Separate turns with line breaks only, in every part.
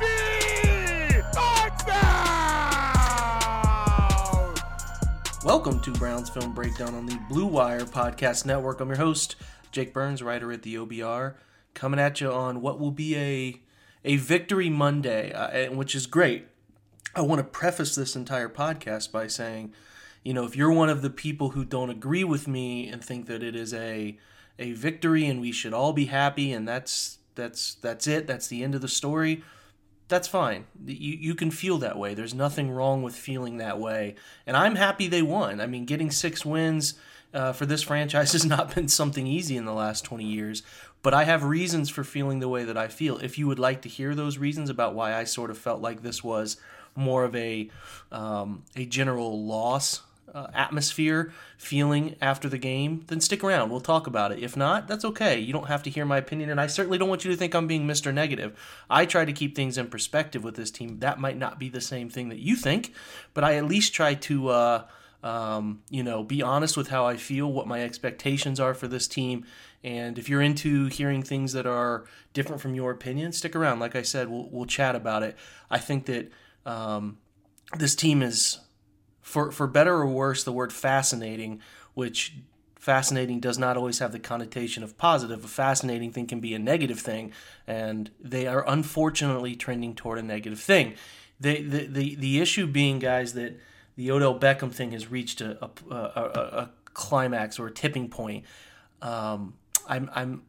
Baby! Touchdown!
Welcome to Browns Film Breakdown on the Blue Wire Podcast Network. I'm your host, Jake Burns, writer at the OBR, coming at you on what will be a a victory Monday, uh, which is great. I want to preface this entire podcast by saying, you know, if you're one of the people who don't agree with me and think that it is a a victory and we should all be happy and that's that's that's it, that's the end of the story, that's fine. You you can feel that way. There's nothing wrong with feeling that way. And I'm happy they won. I mean, getting six wins uh, for this franchise has not been something easy in the last 20 years. But I have reasons for feeling the way that I feel. If you would like to hear those reasons about why I sort of felt like this was more of a um, a general loss uh, atmosphere feeling after the game, then stick around. We'll talk about it. If not, that's okay. You don't have to hear my opinion, and I certainly don't want you to think I'm being Mr. Negative. I try to keep things in perspective with this team. That might not be the same thing that you think, but I at least try to. Uh, um, you know, be honest with how I feel, what my expectations are for this team. And if you're into hearing things that are different from your opinion, stick around. Like I said, we'll, we'll chat about it. I think that um, this team is, for, for better or worse, the word fascinating, which fascinating does not always have the connotation of positive. A fascinating thing can be a negative thing, and they are unfortunately trending toward a negative thing. The, the, the issue being, guys, that the Odell Beckham thing has reached a, a, a, a climax or a tipping point. Um, I'm, I'm,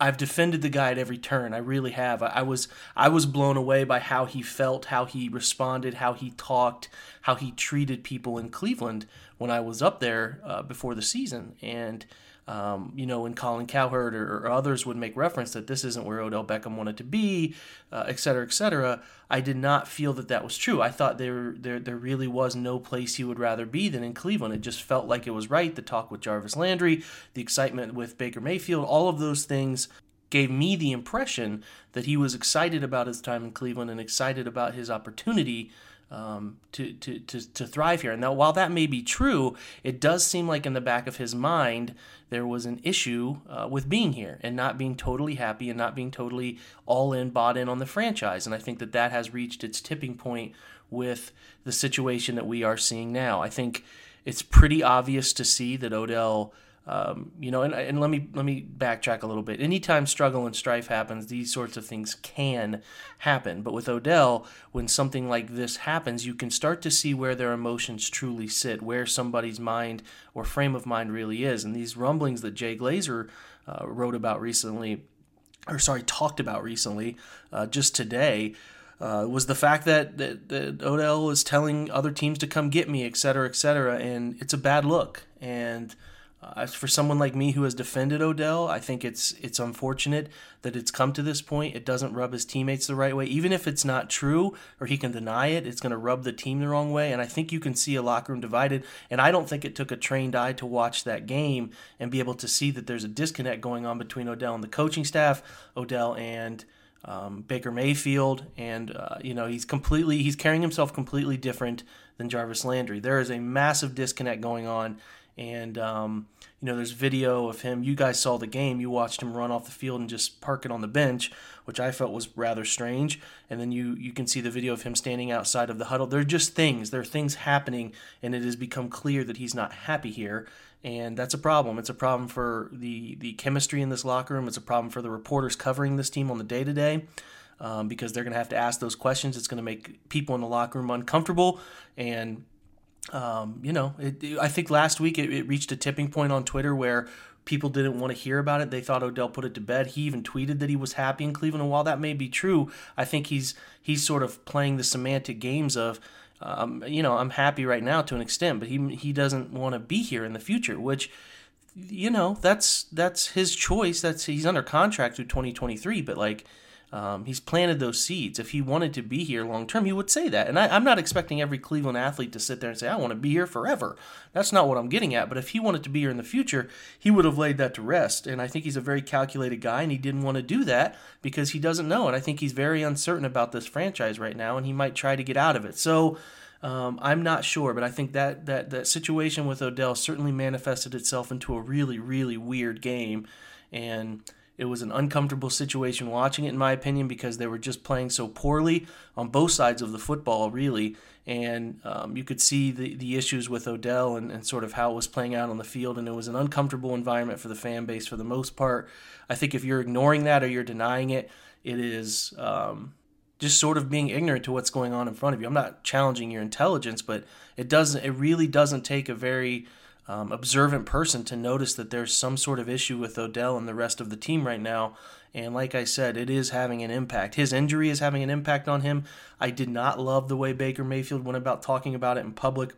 I've defended the guy at every turn. I really have. I, I, was, I was blown away by how he felt, how he responded, how he talked, how he treated people in Cleveland when I was up there uh, before the season. And um, you know, when Colin Cowherd or, or, others would make reference that this isn't where Odell Beckham wanted to be, uh, et cetera, et cetera, I did not feel that that was true. I thought there, there, there really was no place he would rather be than in Cleveland. It just felt like it was right. The talk with Jarvis Landry, the excitement with Baker Mayfield, all of those things gave me the impression that he was excited about his time in Cleveland and excited about his opportunity um, to, to, to, to thrive here. And now, while that may be true, it does seem like in the back of his mind there was an issue uh, with being here and not being totally happy and not being totally all in, bought in on the franchise. And I think that that has reached its tipping point with the situation that we are seeing now. I think it's pretty obvious to see that Odell um, you know, and, and let me let me backtrack a little bit. Anytime struggle and strife happens, these sorts of things can happen. But with Odell, when something like this happens, you can start to see where their emotions truly sit, where somebody's mind or frame of mind really is. And these rumblings that Jay Glazer uh, wrote about recently, or sorry, talked about recently, uh, just today. Uh, was the fact that, that, that Odell is telling other teams to come get me, et cetera, et cetera, and it's a bad look. And uh, for someone like me who has defended Odell, I think it's it's unfortunate that it's come to this point. It doesn't rub his teammates the right way, even if it's not true or he can deny it. It's going to rub the team the wrong way, and I think you can see a locker room divided. And I don't think it took a trained eye to watch that game and be able to see that there's a disconnect going on between Odell and the coaching staff, Odell and um, Baker Mayfield, and uh, you know he's completely he's carrying himself completely different than Jarvis Landry. There is a massive disconnect going on and um, you know, there's video of him. You guys saw the game. You watched him run off the field and just park it on the bench, which I felt was rather strange. And then you you can see the video of him standing outside of the huddle. They're just things. There are things happening, and it has become clear that he's not happy here. And that's a problem. It's a problem for the the chemistry in this locker room. It's a problem for the reporters covering this team on the day to day. because they're going to have to ask those questions. It's going to make people in the locker room uncomfortable. And, um, you know, it, I think last week it, it reached a tipping point on Twitter where people didn't want to hear about it. They thought Odell put it to bed. He even tweeted that he was happy in Cleveland. And while that may be true, I think he's he's sort of playing the semantic games of, um, you know, I'm happy right now to an extent, but he he doesn't want to be here in the future, which you know that's that's his choice. That's he's under contract through 2023, but like um, he's planted those seeds. If he wanted to be here long term, he would say that. And I, am not expecting every Cleveland athlete to sit there and say, I want to be here forever. That's not what I'm getting at. But if he wanted to be here in the future, he would have laid that to rest. And I think he's a very calculated guy, and he didn't want to do that because he doesn't know. And I think he's very uncertain about this franchise right now, and he might try to get out of it. So. Um, I'm not sure, but I think that, that that situation with Odell certainly manifested itself into a really, really weird game. And it was an uncomfortable situation watching it, in my opinion, because they were just playing so poorly on both sides of the football, really. And um, you could see the, the issues with Odell and, and sort of how it was playing out on the field. And it was an uncomfortable environment for the fan base for the most part. I think if you're ignoring that or you're denying it, it is um, just sort of being ignorant to what's going on in front of you. I'm not challenging your intelligence, but it doesn't. It really doesn't take a very um, observant person to notice that there's some sort of issue with Odell and the rest of the team right now. And like I said, it is having an impact. His injury is having an impact on him. I did not love the way Baker Mayfield went about talking about it in public.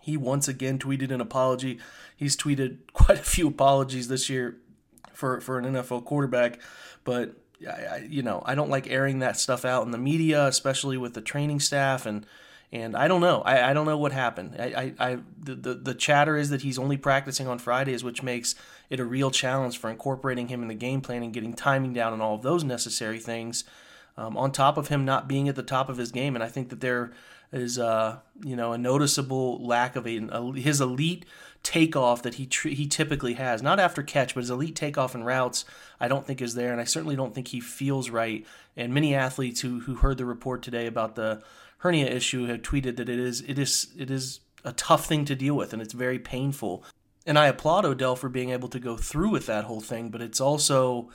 He once again tweeted an apology. He's tweeted quite a few apologies this year for, for an NFL quarterback, but I, you know I don't like airing that stuff out in the media, especially with the training staff and and I don't know. I, I don't know what happened. I, I, I the, the, the chatter is that he's only practicing on Fridays, which makes it a real challenge for incorporating him in the game plan and getting timing down and all of those necessary things. Um, on top of him not being at the top of his game, and I think that there is, uh, you know, a noticeable lack of a, a his elite takeoff that he tr- he typically has. Not after catch, but his elite takeoff and routes, I don't think is there, and I certainly don't think he feels right. And many athletes who who heard the report today about the hernia issue have tweeted that it is it is it is a tough thing to deal with and it's very painful. And I applaud Odell for being able to go through with that whole thing, but it's also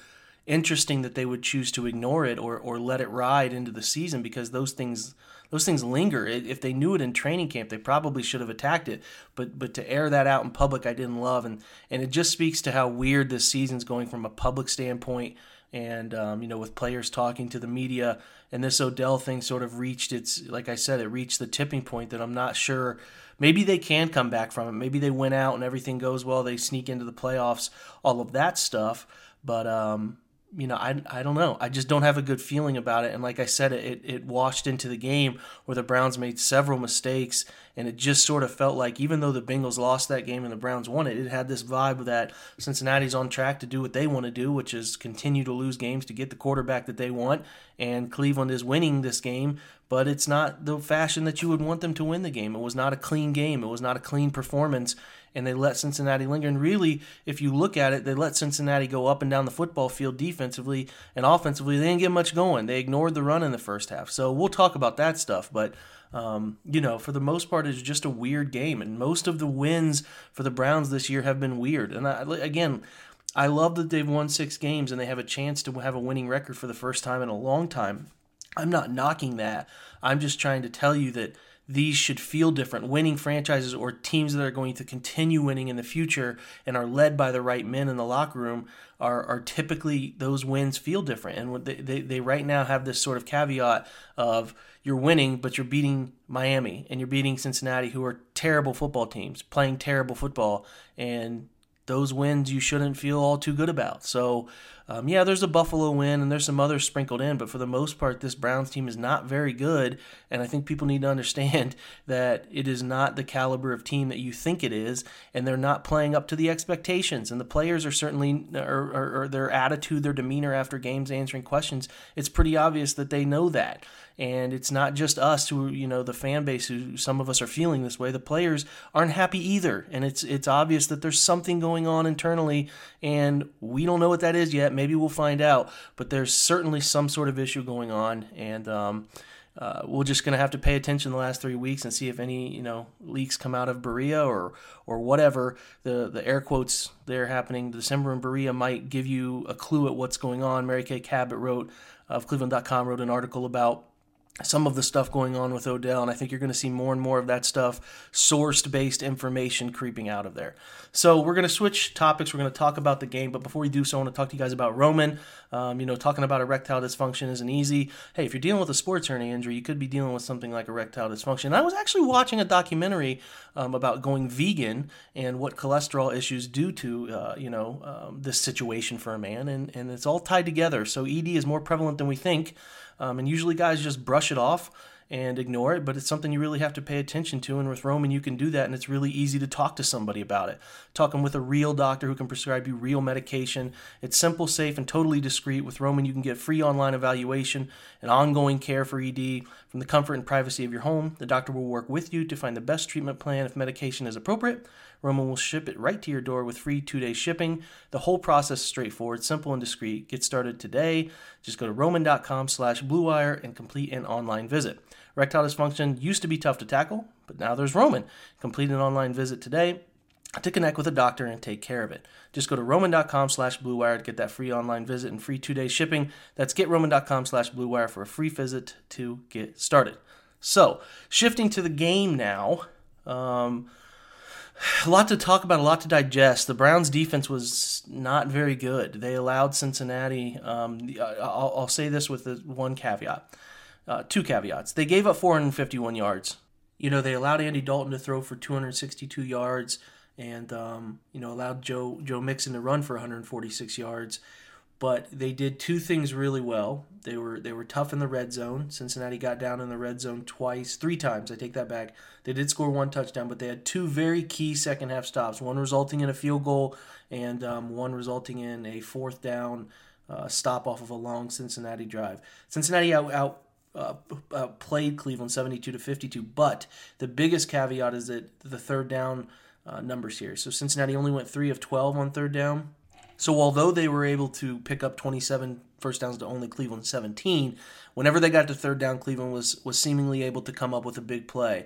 interesting that they would choose to ignore it or, or let it ride into the season because those things those things linger. If they knew it in training camp, they probably should have attacked it. But but to air that out in public, I didn't love, and and it just speaks to how weird this season's going from a public standpoint and um, you know with players talking to the media and this Odell thing sort of reached its like I said it reached the tipping point that I'm not sure maybe they can come back from it maybe they win out and everything goes well they sneak into the playoffs all of that stuff but um, you know, I, I don't know. I just don't have a good feeling about it. And like I said, it, it washed into the game where the Browns made several mistakes. And it just sort of felt like, even though the Bengals lost that game and the Browns won it, it had this vibe that Cincinnati's on track to do what they want to do, which is continue to lose games to get the quarterback that they want. And Cleveland is winning this game, but it's not the fashion that you would want them to win the game. It was not a clean game, it was not a clean performance and they let Cincinnati linger. And really, if you look at it, they let Cincinnati go up and down the football field defensively and offensively. They didn't get much going. They ignored the run in the first half. So we'll talk about that stuff. But um, you know, for the most part, it's just a weird game, and most of the wins for the Browns this year have been weird. And I, again, I love that they've won six games and they have a chance to have a winning record for the first time in a long time. I'm not knocking that. I'm just trying to tell you that these should feel different. Winning franchises or teams that are going to continue winning in the future and are led by the right men in the locker room are, are typically those wins feel different. And they, they, they right now have this sort of caveat of you're winning, but you're beating Miami and you're beating Cincinnati, who are terrible football teams playing terrible football. And those wins you shouldn't feel all too good about. So, um, yeah, there's a Buffalo win and there's some others sprinkled in, but for the most part, this Browns team is not very good. And I think people need to understand that it is not the caliber of team that you think it is, and they're not playing up to the expectations. And the players are certainly, or, or, or their attitude, their demeanor after games answering questions, it's pretty obvious that they know that and it's not just us who you know the fan base who some of us are feeling this way. The players aren't happy either. And it's it's obvious that there's something going on internally and we don't know what that is yet. Maybe we'll find out. But there's certainly some sort of issue going on. And um, uh, we're just going to have to pay attention the last three weeks and see if any you know leaks come out of Berea or or whatever. The the air quotes they're happening December in Berea might give you a clue at what's going on. Mary Kay Cabot wrote of Cleveland.com wrote an article about some of the stuff going on with Odell, and I think you're going to see more and more of that stuff, sourced based information creeping out of there. So we're going to switch topics. We're going to talk about the game, but before we do so, I want to talk to you guys about Roman. Um, you know, talking about erectile dysfunction isn't easy. Hey, if you're dealing with a sports hernia injury, you could be dealing with something like erectile dysfunction. I was actually watching a documentary um, about going vegan and what cholesterol issues do to uh, you know um, this situation for a man, and and it's all tied together. So ED is more prevalent than we think. Um, and usually guys just brush it off and ignore it, but it's something you really have to pay attention to. And with Roman, you can do that, and it's really easy to talk to somebody about it. Talking with a real doctor who can prescribe you real medication. It's simple, safe, and totally discreet. With Roman, you can get free online evaluation and ongoing care for ED from the comfort and privacy of your home. The doctor will work with you to find the best treatment plan if medication is appropriate. Roman will ship it right to your door with free two day shipping. The whole process is straightforward, simple, and discreet. Get started today. Just go to roman.com slash bluewire and complete an online visit. Erectile dysfunction used to be tough to tackle, but now there's Roman. Complete an online visit today to connect with a doctor and take care of it. Just go to roman.com slash bluewire to get that free online visit and free two-day shipping. That's getroman.com slash bluewire for a free visit to get started. So, shifting to the game now. Um, a lot to talk about, a lot to digest. The Browns' defense was not very good. They allowed Cincinnati. Um, I'll, I'll, say this with one caveat, uh, two caveats. They gave up 451 yards. You know, they allowed Andy Dalton to throw for 262 yards, and um, you know, allowed Joe Joe Mixon to run for 146 yards but they did two things really well. They were they were tough in the red zone. Cincinnati got down in the red zone twice, three times. I take that back. They did score one touchdown, but they had two very key second half stops. One resulting in a field goal, and um, one resulting in a fourth down uh, stop off of a long Cincinnati drive. Cincinnati out, out uh, uh, played Cleveland 72 to 52, but the biggest caveat is that the third down uh, numbers here. So Cincinnati only went three of 12 on third down. So although they were able to pick up 27 first downs to only Cleveland 17, whenever they got to third down, Cleveland was was seemingly able to come up with a big play.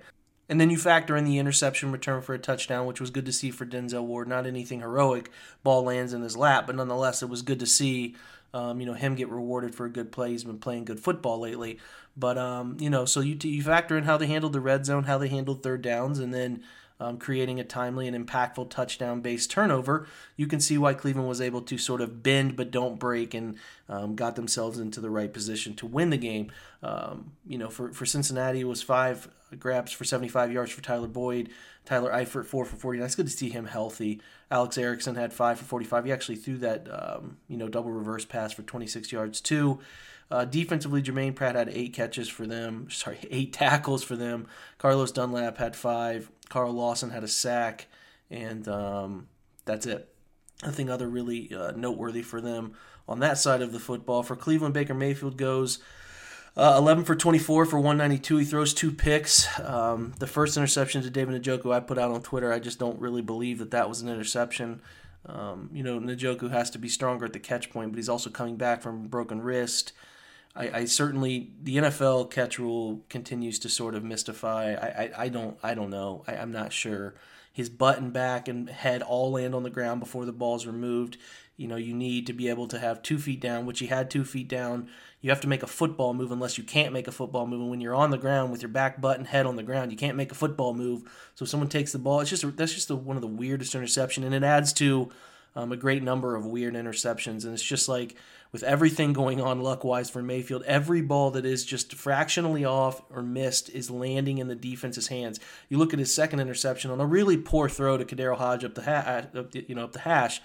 And then you factor in the interception return for a touchdown, which was good to see for Denzel Ward. Not anything heroic, ball lands in his lap, but nonetheless, it was good to see. Um, you know him get rewarded for a good play. He's been playing good football lately. But um, you know, so you you factor in how they handled the red zone, how they handled third downs, and then um, creating a timely and impactful touchdown based turnover, you can see why Cleveland was able to sort of bend but don't break and um, got themselves into the right position to win the game. Um, you know, for, for Cincinnati, it was five grabs for 75 yards for Tyler Boyd. Tyler Eifert, four for 49. It's good to see him healthy. Alex Erickson had five for 45. He actually threw that, um, you know, double reverse pass for 26 yards, too. Uh, defensively, Germaine Pratt had eight catches for them. Sorry, eight tackles for them. Carlos Dunlap had five. Carl Lawson had a sack, and um, that's it. Nothing other really uh, noteworthy for them on that side of the football. For Cleveland, Baker Mayfield goes uh, 11 for 24 for 192. He throws two picks. Um, the first interception to David Njoku I put out on Twitter. I just don't really believe that that was an interception. Um, you know, Njoku has to be stronger at the catch point, but he's also coming back from a broken wrist. I, I, certainly the NFL catch rule continues to sort of mystify. I, I, I don't I don't know. I, am not sure. His button back and head all land on the ground before the ball's removed. You know, you need to be able to have two feet down, which he had two feet down. You have to make a football move unless you can't make a football move. And when you're on the ground with your back butt and head on the ground, you can't make a football move. So if someone takes the ball, it's just that's just a, one of the weirdest interception, and it adds to um, a great number of weird interceptions. And it's just like with everything going on luck wise for Mayfield, every ball that is just fractionally off or missed is landing in the defense's hands. You look at his second interception on a really poor throw to KhaDarel Hodge up the ha- up the, you know up the hash,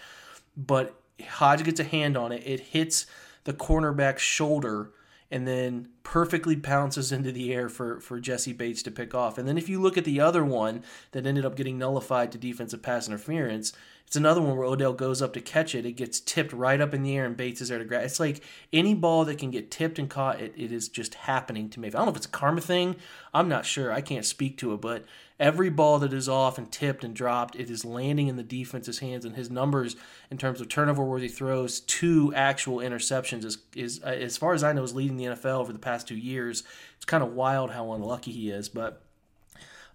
but Hodge gets a hand on it. It hits the cornerback's shoulder and then perfectly pounces into the air for, for Jessie Bates to pick off. And then if you look at the other one that ended up getting nullified to defensive pass interference, it's another one where Odell goes up to catch it. It gets tipped right up in the air and Bates is there to grab. It's like any ball that can get tipped and caught, it, it is just happening to me. I don't know if it's a karma thing. I'm not sure. I can't speak to it, but every ball that is off and tipped and dropped, it is landing in the defense's hands. And his numbers in terms of turnover worthy throws to actual interceptions is, is uh, as far as I know, is leading the NFL over the past two years. It's kind of wild how unlucky he is, but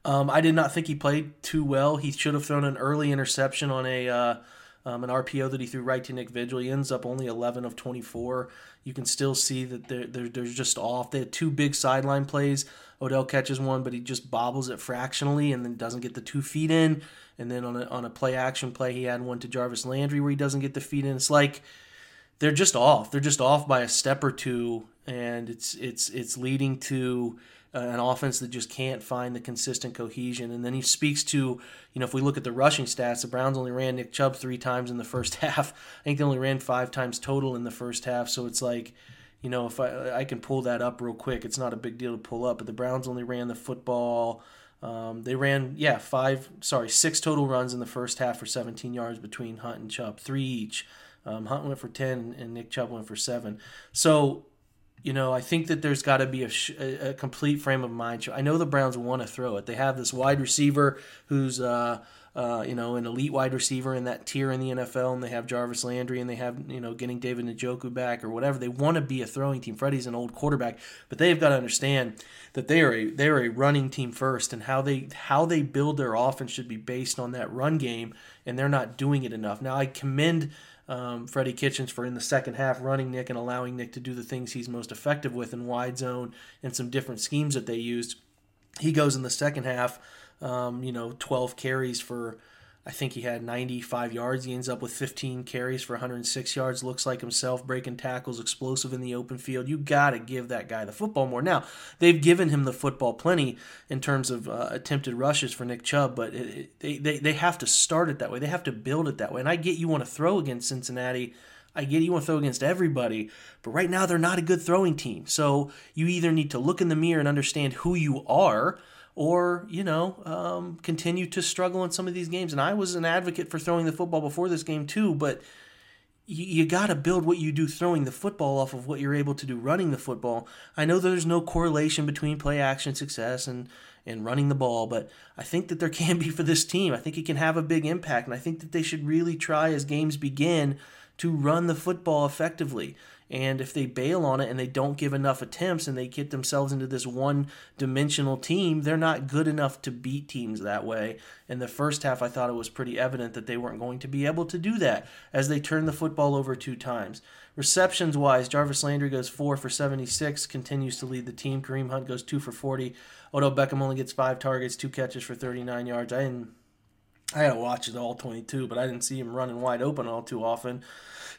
um, I did not think he played too well. He should have thrown an early interception on a uh, um, an RPO that he threw right to Nick Vigil. He ends up only 11 of 24. You can still see that they're, they're, they're just off. They had two big sideline plays. Odell catches one, but he just bobbles it fractionally and then doesn't get the two feet in. And then on a, on a play action play, he had one to Jarvis Landry where he doesn't get the feet in. It's like they're just off. They're just off by a step or two, and it's it's it's leading to an offense that just can't find the consistent cohesion. And then he speaks to, you know, if we look at the rushing stats, the Browns only ran Nick Chubb three times in the first half. I think they only ran five times total in the first half. So it's like, you know, if I I can pull that up real quick, it's not a big deal to pull up. But the Browns only ran the football. Um, they ran, yeah, five, sorry, six total runs in the first half for 17 yards between Hunt and Chubb, three each. Um, Hunt went for 10 and Nick Chubb went for seven. So you know, I think that there's got to be a, sh- a, complete frame of mind. I know the Browns want to throw it. They have this wide receiver who's, uh, uh, you know, an elite wide receiver in that tier in the NFL, and they have Jarvis Landry, and they have, you know, getting David Njoku back or whatever. They want to be a throwing team. Freddie's an old quarterback, but they've got to understand that they are a they are a running team first, and how they how they build their offense should be based on that run game, and they're not doing it enough. Now, I commend um, Freddie Kitchens for in the second half running Nick and allowing Nick to do the things he's most effective with in wide zone and some different schemes that they used. He goes in the second half, um, you know, 12 carries for I think he had 95 yards. He ends up with 15 carries for 106 yards. Looks like himself, breaking tackles, explosive in the open field. You got to give that guy the football more. Now, they've given him the football plenty in terms of uh, attempted rushes for Nick Chubb, but it, it, they, they, they have to start it that way. They have to build it that way. And I get you want to throw against Cincinnati. I get you want to throw against everybody, but right now they're not a good throwing team. So you either need to look in the mirror and understand who you are or you know um, continue to struggle in some of these games. And I was an advocate for throwing the football before this game too, but you, you got to build what you do throwing the football off of what you're able to do running the football. I know there's no correlation between play action success and and running the ball, but I think that there can be for this team. I think it can have a big impact, and I think that they should really try as games begin to run the football effectively. And if they bail on it and they don't give enough attempts and they get themselves into this one dimensional team, they're not good enough to beat teams that way. In the first half, I thought it was pretty evident that they weren't going to be able to do that as they turned the football over two times. Receptions wise, Jarvis Landry goes four for 76, continues to lead the team. Kareem Hunt goes two for 40. Odell Beckham only gets five targets, two catches for 39 yards. I didn't. I to watch it all 22, but I didn't see him running wide open all too often.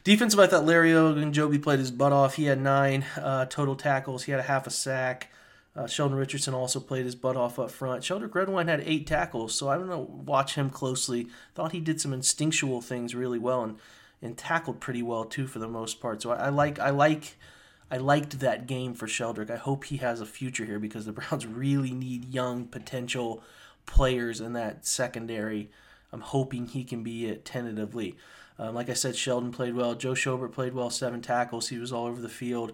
Defensive, I thought Larry Ogunjobi played his butt off. He had nine uh, total tackles. He had a half a sack. Uh, Sheldon Richardson also played his butt off up front. Sheldrick Redwine had eight tackles, so I'm gonna Watch him closely. Thought he did some instinctual things really well and and tackled pretty well too for the most part. So I, I like I like I liked that game for Sheldrick. I hope he has a future here because the Browns really need young potential players in that secondary. I'm hoping he can be it tentatively. Um, like I said, Sheldon played well. Joe Schobert played well, seven tackles. He was all over the field.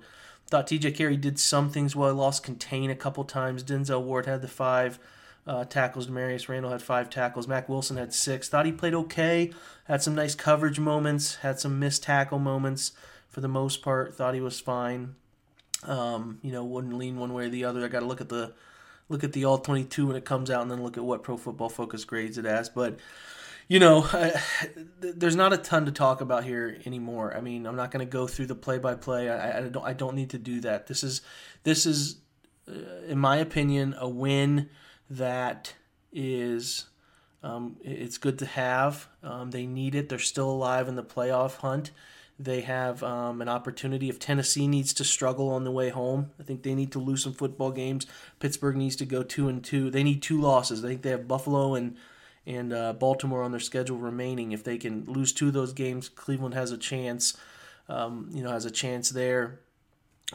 Thought TJ Carrie did some things well. Lost contain a couple times. Denzel Ward had the five uh, tackles. Damarious Randall had five tackles. Mac Wilson had six. Thought he played okay. Had some nice coverage moments. Had some missed tackle moments. For the most part, thought he was fine. Um, you know, wouldn't lean one way or the other. I got to look at the look at the all 22 when it comes out, and then look at what Pro Football Focus grades it as. But you know, I, there's not a ton to talk about here anymore. I mean, I'm not going to go through the play-by-play. I, I, don't. I don't need to do that. This is this is, uh, in my opinion, a win that is. Um, it's good to have. Um, they need it. They're still alive in the playoff hunt. They have um, an opportunity. If Tennessee needs to struggle on the way home, I think they need to lose some football games. Pittsburgh needs to go two and two. They need two losses. I think they have Buffalo and and uh, Baltimore on their schedule remaining. If they can lose two of those games, Cleveland has a chance. Um, you know, has a chance there.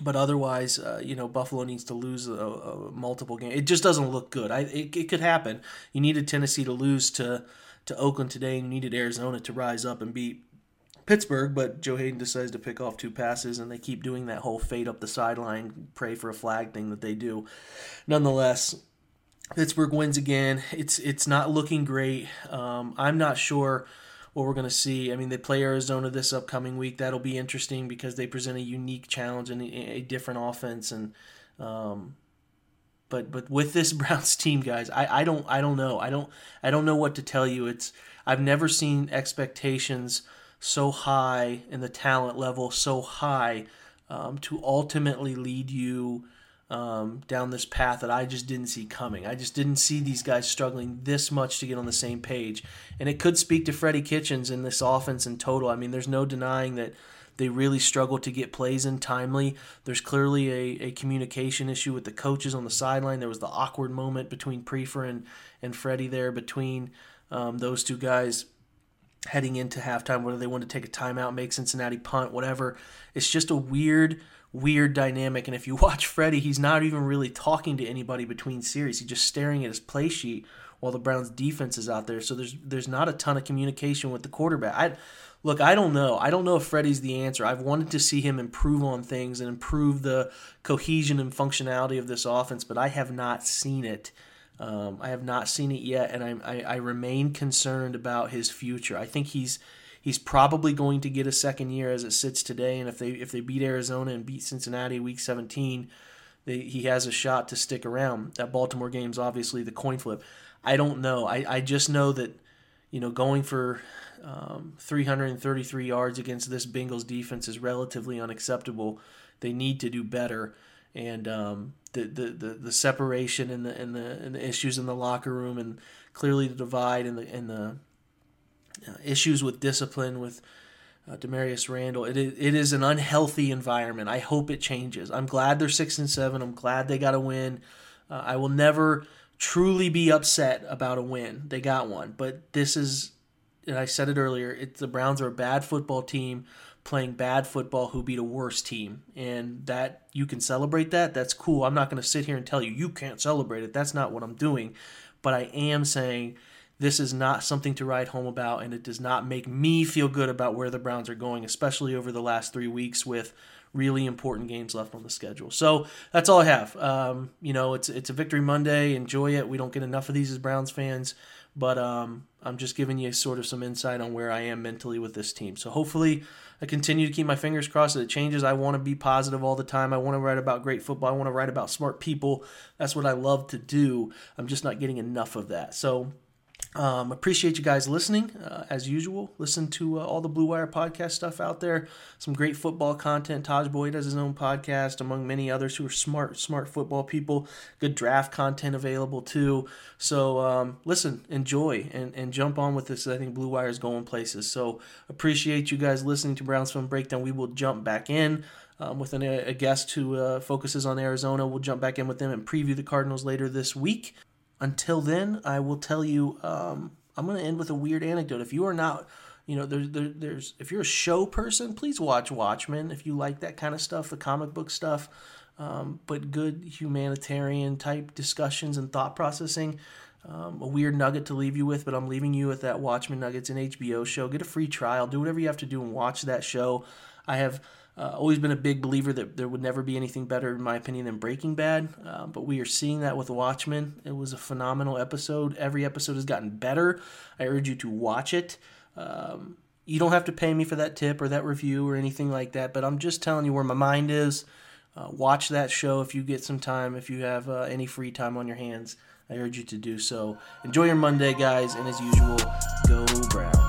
But otherwise, uh, you know, Buffalo needs to lose a, a multiple game. It just doesn't look good. I it, it could happen. You needed Tennessee to lose to to Oakland today, and you needed Arizona to rise up and beat Pittsburgh, but Joe Haden decides to pick off two passes, and they keep doing that whole fade up the sideline, pray for a flag thing that they do. Nonetheless, Pittsburgh wins again. It's it's not looking great. Um, I'm not sure what we're going to see. I mean, they play Arizona this upcoming week. That'll be interesting because they present a unique challenge and a, a different offense. And um, but but with this Browns team, guys, I, I don't I don't know I don't I don't know what to tell you. It's I've never seen expectations so high and the talent level so high um, to ultimately lead you um, down this path that I just didn't see coming. I just didn't see these guys struggling this much to get on the same page. And it could speak to Freddie Kitchens in this offense in total. I mean, there's no denying that they really struggle to get plays in timely. There's clearly a, a communication issue with the coaches on the sideline. There was the awkward moment between Priefer and, and Freddie there, between um, those two guys heading into halftime, whether they want to take a timeout, make Cincinnati punt, whatever. It's just a weird, weird dynamic. And if you watch Freddie, he's not even really talking to anybody between series. He's just staring at his play sheet while the Browns defense is out there. So there's there's not a ton of communication with the quarterback. I look, I don't know. I don't know if Freddie's the answer. I've wanted to see him improve on things and improve the cohesion and functionality of this offense, but I have not seen it. Um, I have not seen it yet, and I, I, I remain concerned about his future. I think he's he's probably going to get a second year as it sits today, and if they if they beat Arizona and beat Cincinnati Week 17, they, he has a shot to stick around. That Baltimore game's obviously the coin flip. I don't know. I, I just know that you know going for um, 333 yards against this Bengals defense is relatively unacceptable. They need to do better and um, the, the, the, the separation and the, and the and the issues in the locker room and clearly the divide and the and the uh, issues with discipline with uh, Damarious Randall. It is, it is an unhealthy environment. I hope it changes. I'm glad they're six and seven. I'm glad they got a win. Uh, I will never truly be upset about a win. They got one, but this is, and I said it earlier. It's the Browns are a bad football team playing bad football who beat a worse team. And that you can celebrate that. That's cool. I'm not going to sit here and tell you you can't celebrate it. That's not what I'm doing. But I am saying this is not something to write home about, and it does not make me feel good about where the Browns are going, especially over the last three weeks with really important games left on the schedule. So that's all I have. Um, you know, it's it's a Victory Monday. Enjoy it. We don't get enough of these as Browns fans, but um, I'm just giving you sort of some insight on where I am mentally with this team. So hopefully I continue to keep my fingers crossed that it changes. I want to be positive all the time. I want to write about great football. I want to write about smart people. That's what I love to do. I'm just not getting enough of that. So um, appreciate you guys listening uh, as usual. Listen to uh, all the Blue Wire podcast stuff out there. Some great football content. Tajh Boyd has his own podcast, among many others who are smart, smart football people. Good draft content available too. So um, listen, enjoy, and, and jump on with this. I think Blue Wire is going places. So appreciate you guys listening to Browns Film Breakdown. We will jump back in. Um, with an, a guest who uh, focuses on Arizona. We'll jump back in with them and preview the Cardinals later this week. Until then, I will tell you. Um, I'm going to end with a weird anecdote. If you are not, you know, there, there, there's if you're a show person, please watch Watchmen. If you like that kind of stuff, the comic book stuff, um, but good humanitarian type discussions and thought processing. Um, a weird nugget to leave you with, but I'm leaving you with that Watchmen Nuggets an HBO show. Get a free trial. Do whatever you have to do and watch that show. I have uh, always been a big believer that there would never be anything better, in my opinion, than Breaking Bad. Uh, but we are seeing that with Watchmen. It was a phenomenal episode. Every episode has gotten better. I urge you to watch it. Um, you don't have to pay me for that tip or that review or anything like that, but I'm just telling you where my mind is. Uh, watch that show if you get some time, if you have uh, any free time on your hands. I urge you to do so. Enjoy your Monday, guys, and as usual, go Browns.